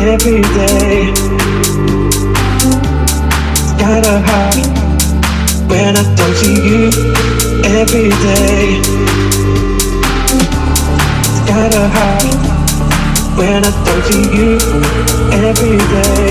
every day. It's kinda hard when I don't see you every day. It's kinda hard when I don't see you every day.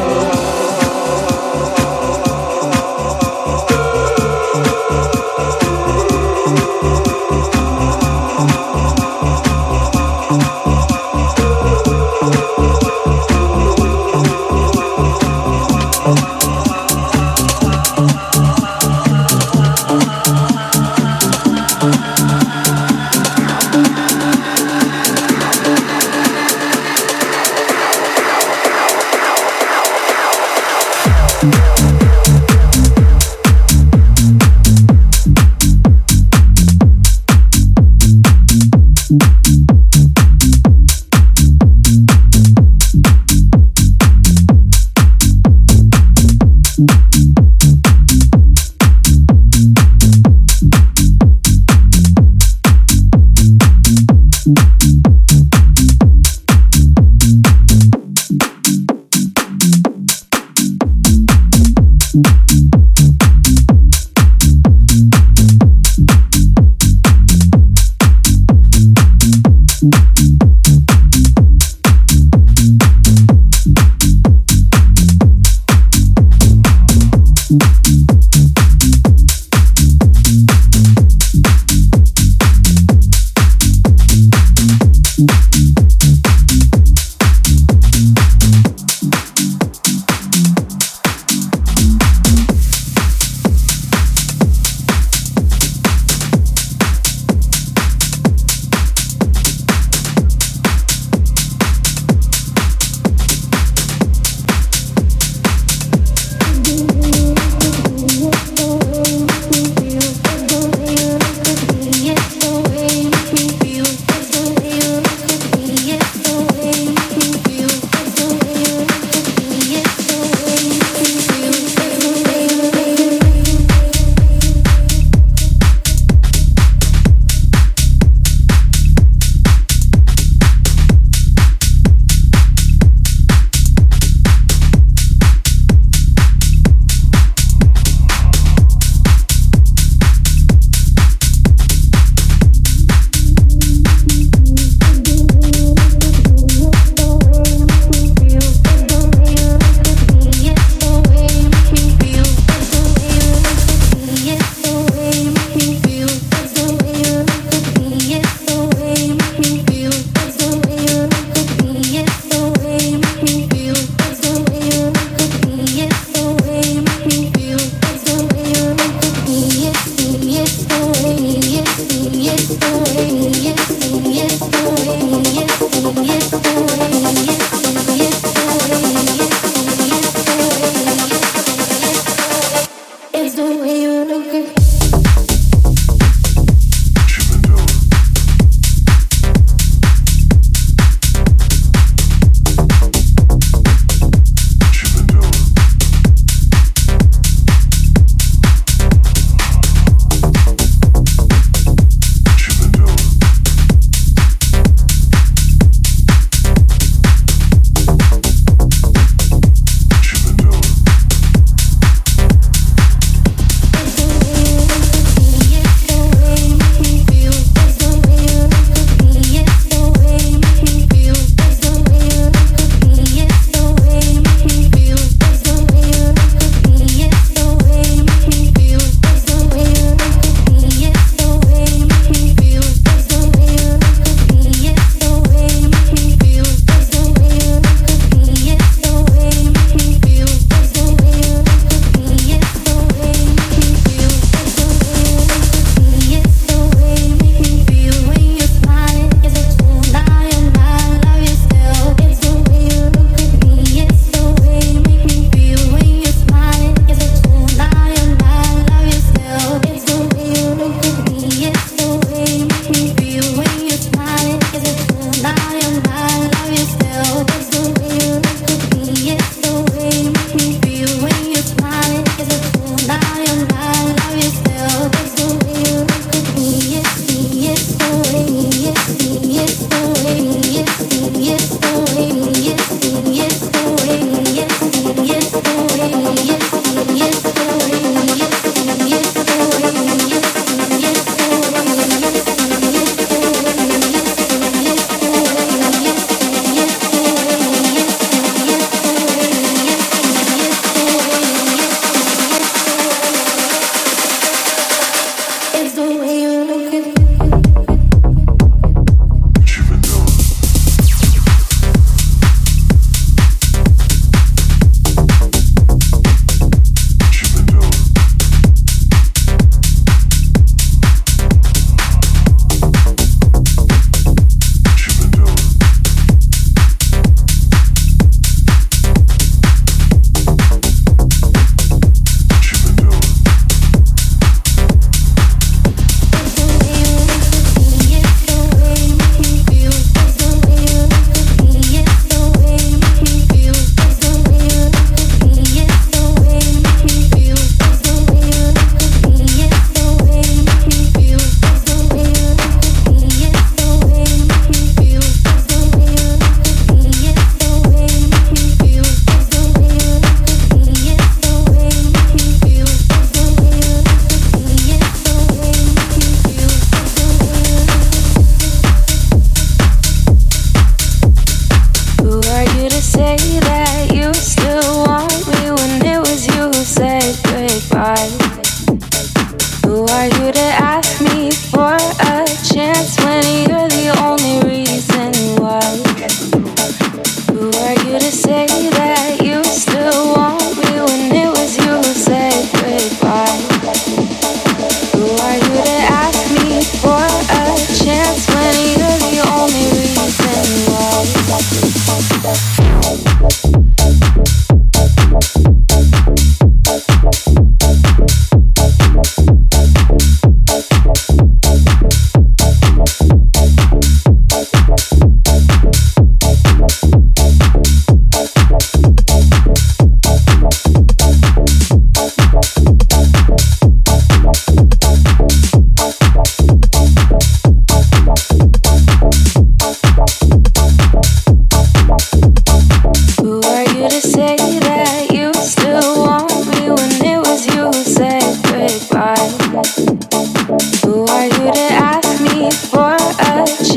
are you to ask me for a chance?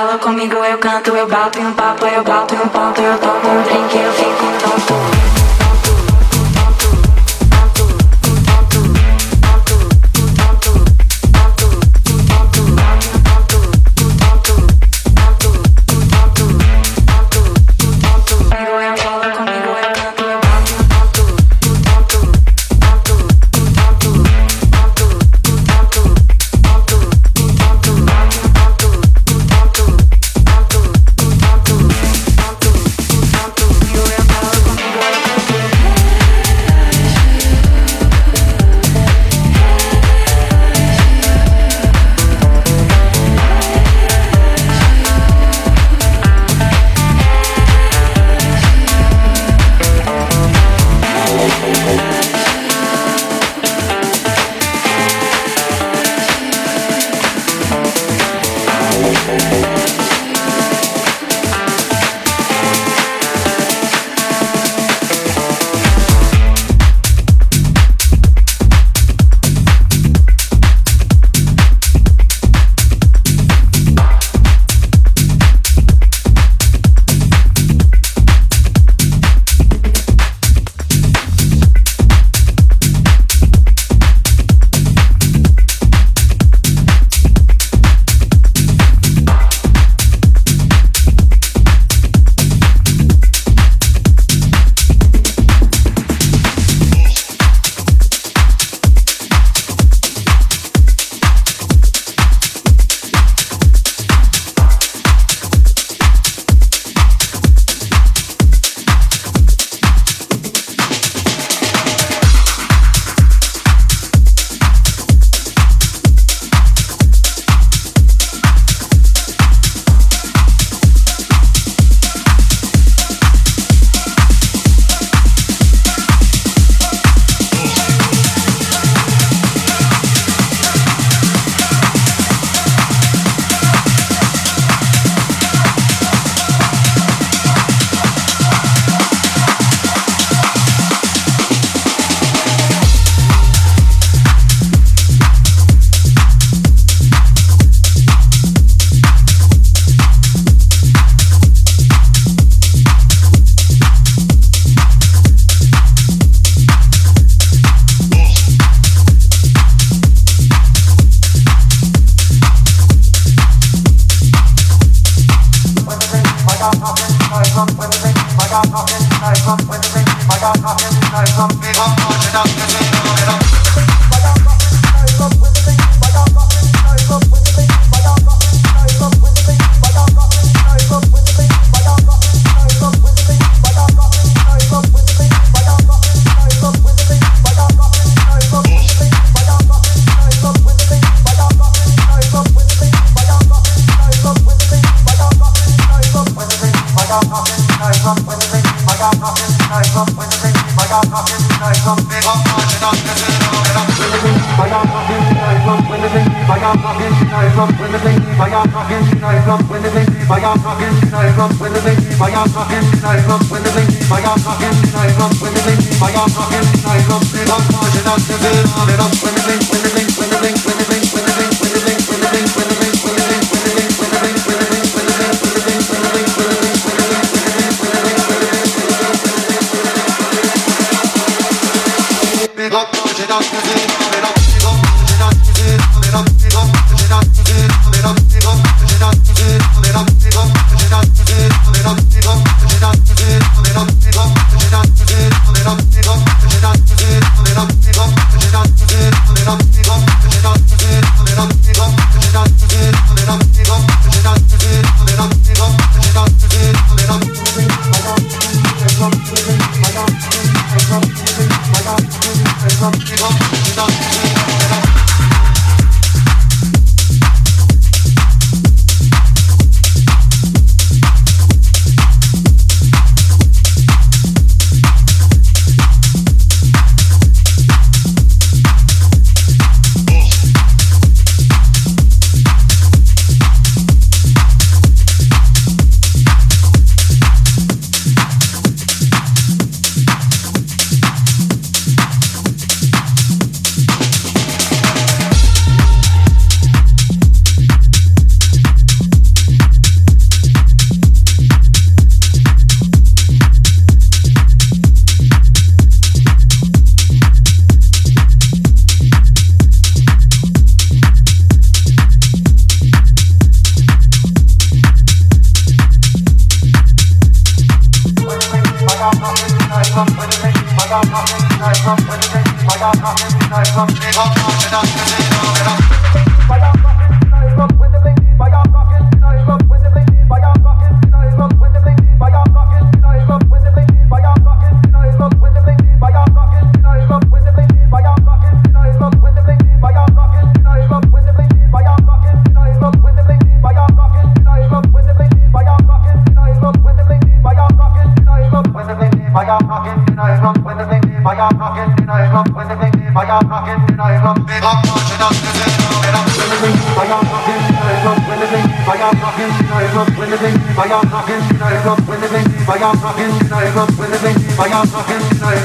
Calo comigo, eu canto, eu bato em um papo, eu bato em um ponto, eu tomo um drink, eu fico tonto.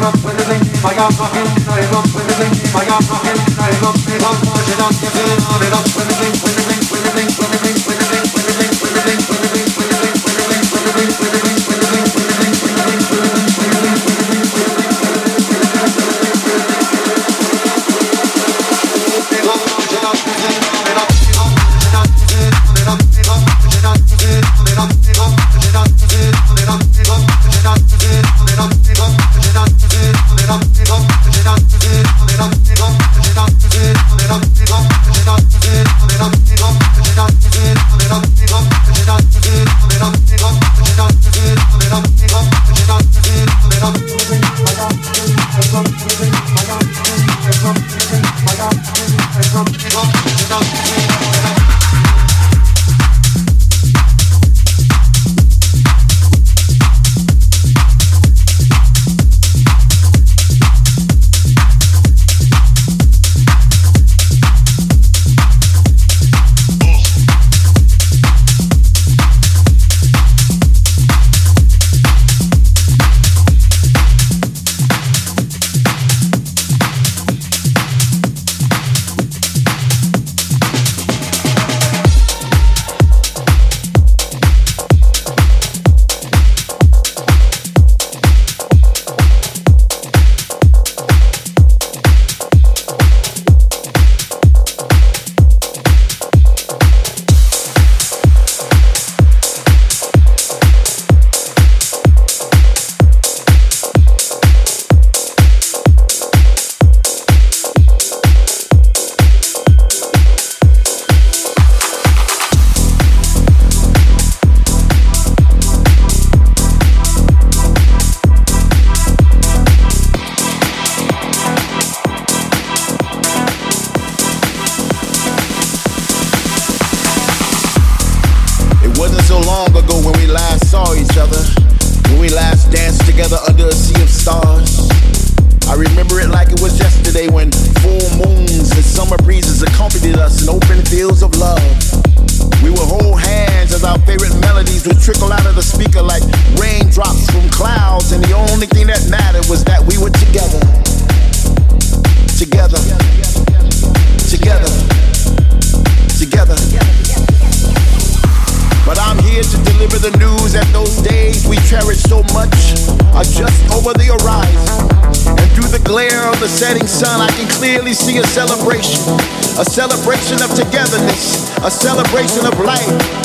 Saw each danced together under a sea of stars. I remember it like it was yesterday when full moons and summer breezes accompanied us in open fields of love. We would hold hands as our favorite melodies would trickle out of the speaker like raindrops from clouds, and the only thing that mattered was that we were together. Together. Together. Together. But I'm here to deliver the news that those days we cherish so much are just over the horizon. And through the glare of the setting sun, I can clearly see a celebration. A celebration of togetherness, a celebration of life.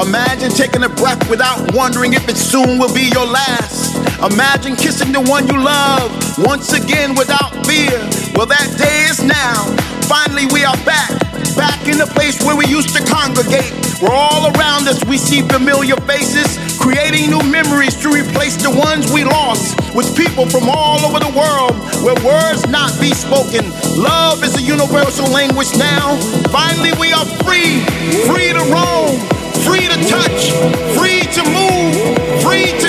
Imagine taking a breath without wondering if it soon will be your last. Imagine kissing the one you love once again without fear. Well, that day is now. Finally, we are back. Back in the place where we used to congregate. Where all around us we see familiar faces, creating new memories to replace the ones we lost with people from all over the world where words not be spoken. Love is a universal language now. Finally, we are free, free to roam free to touch, free to move, free to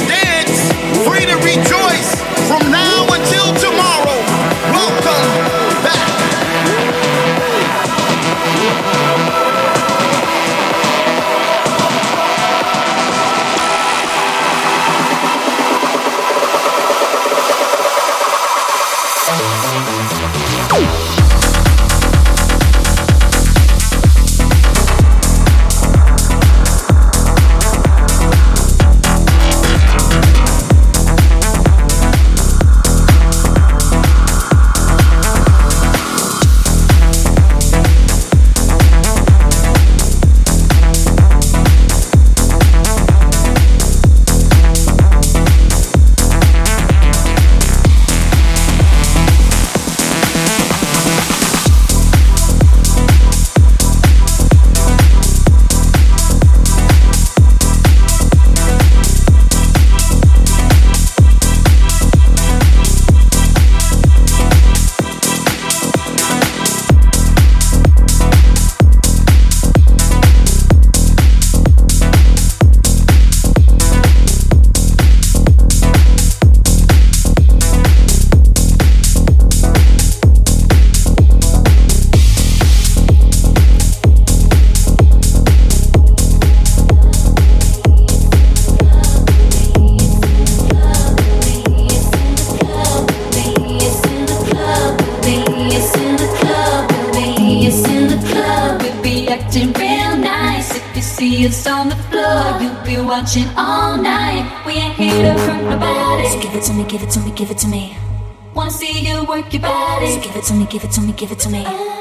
give it to me, give it to me.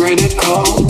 great at calls.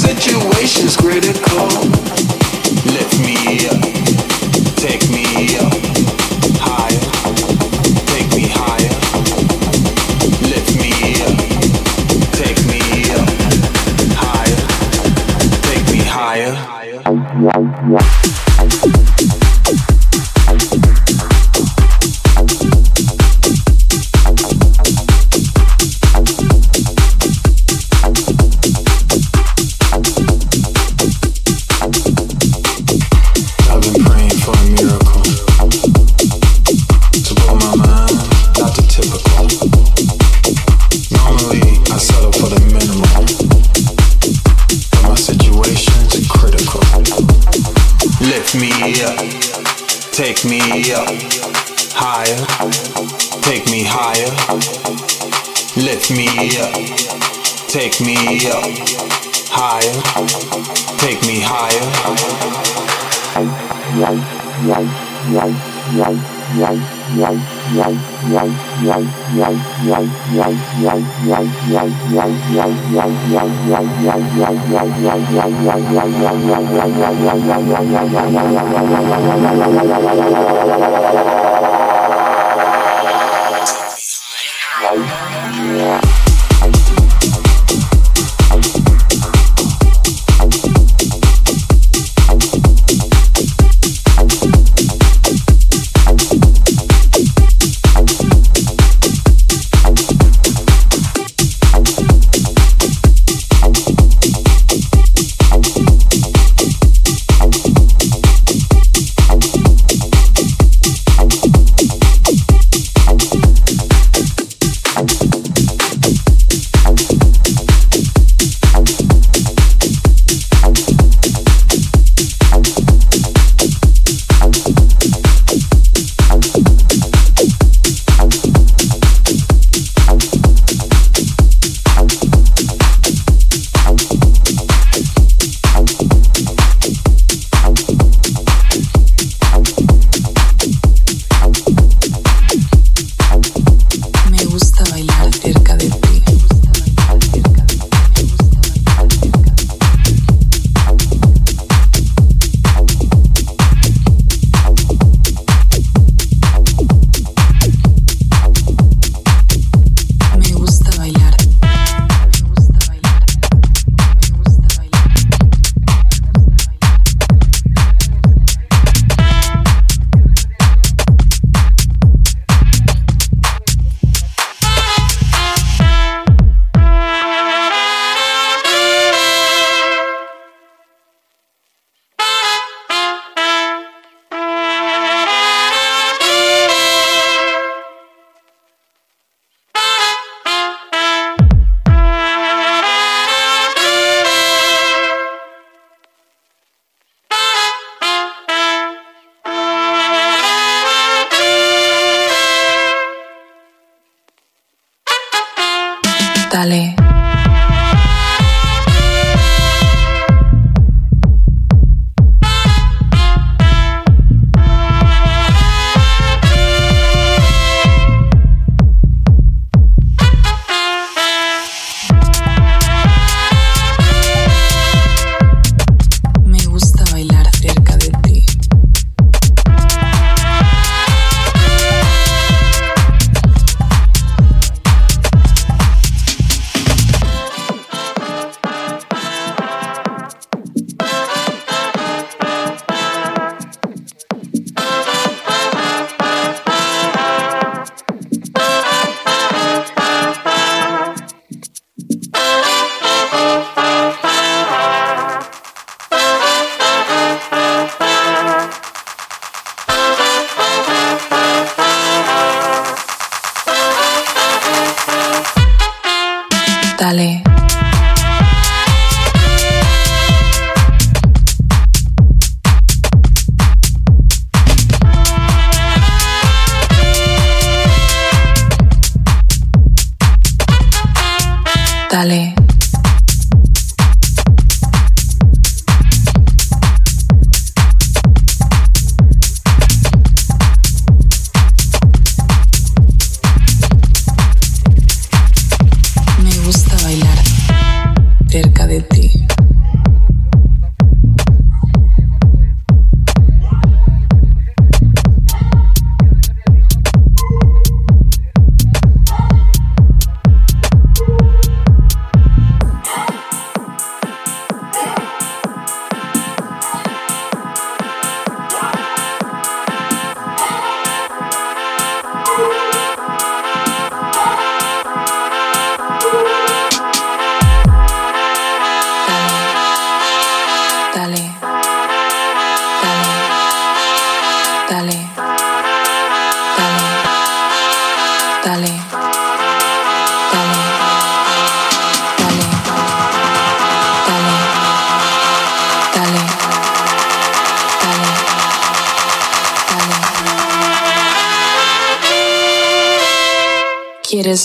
Situation's critical. Lift me up, up, take me up, higher, take me higher.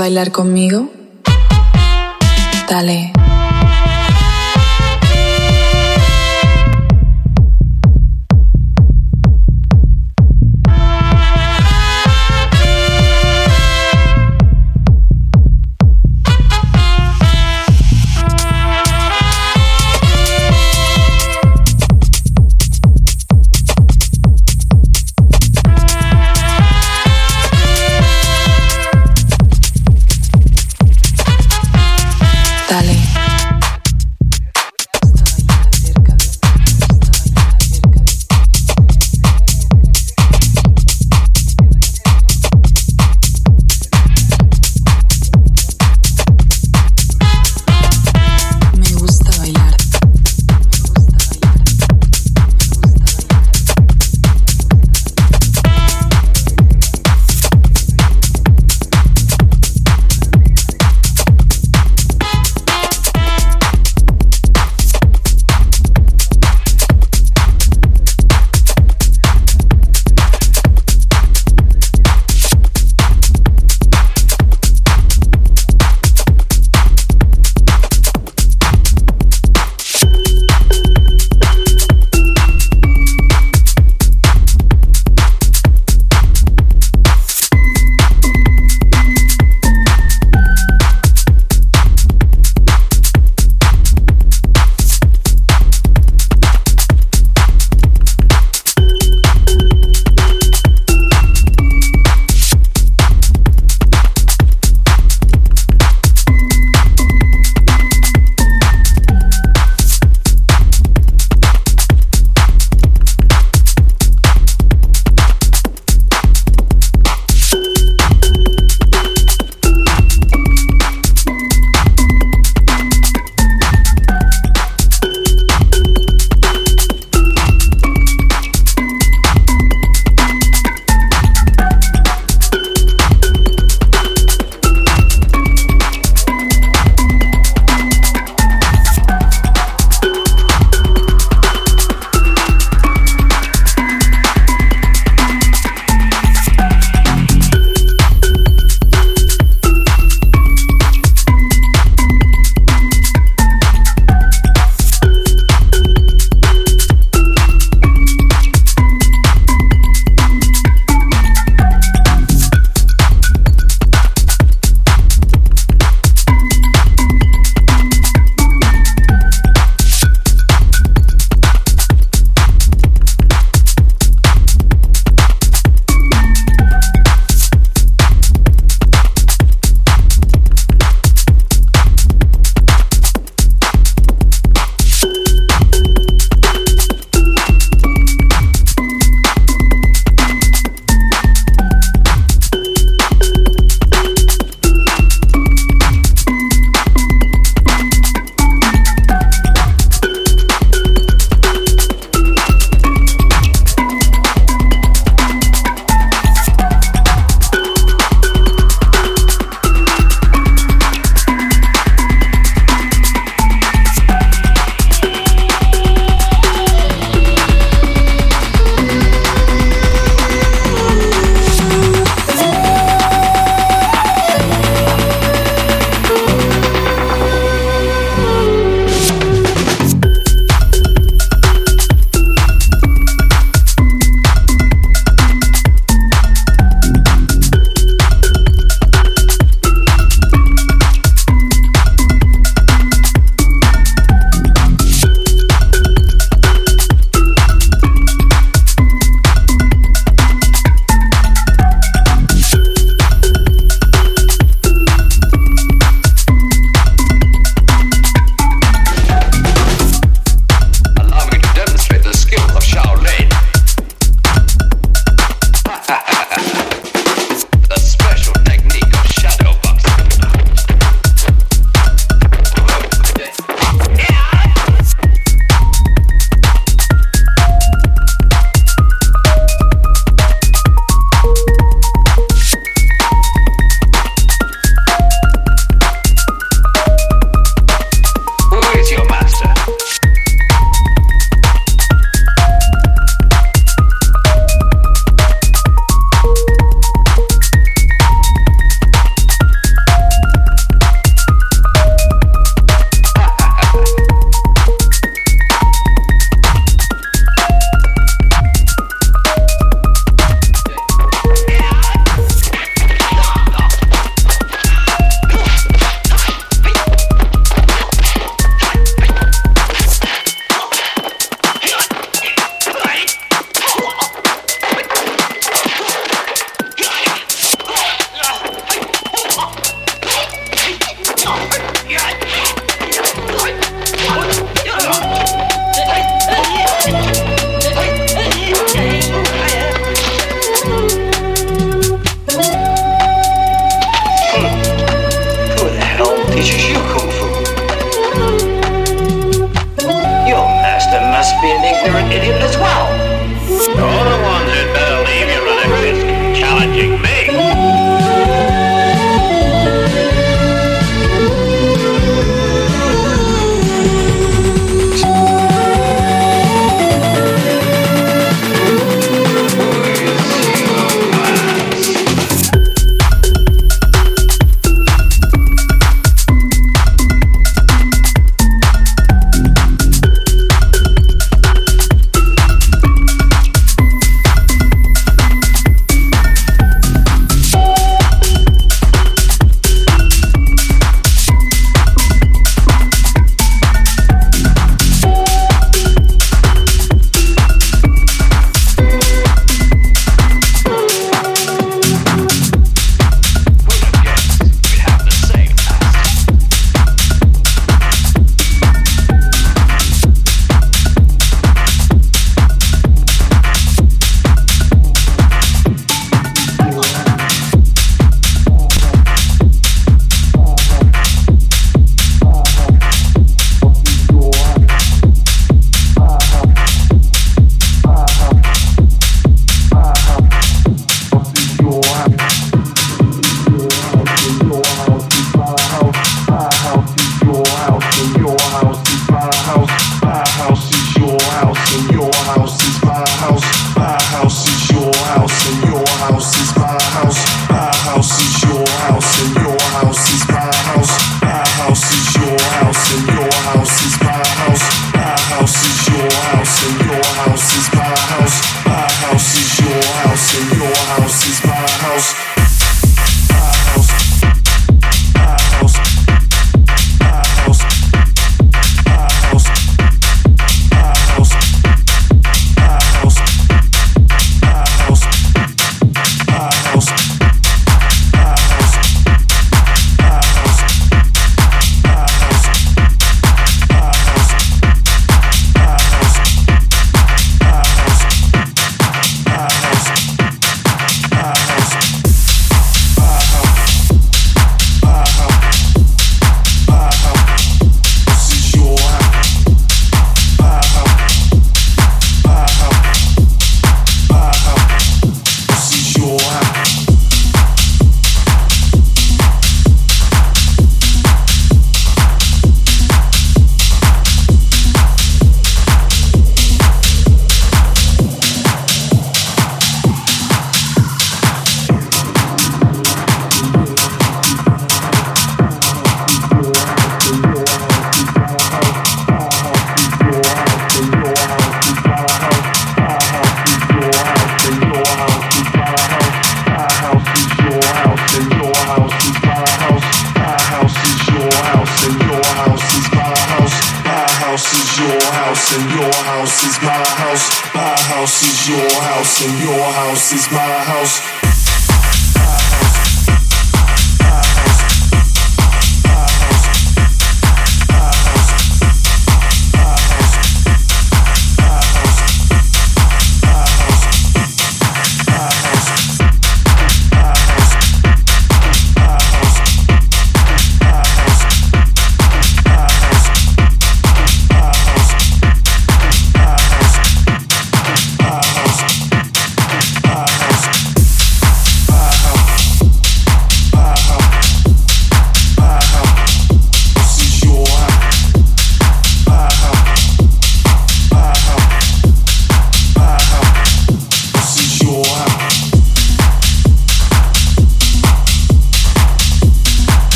bailar conmigo? Dale.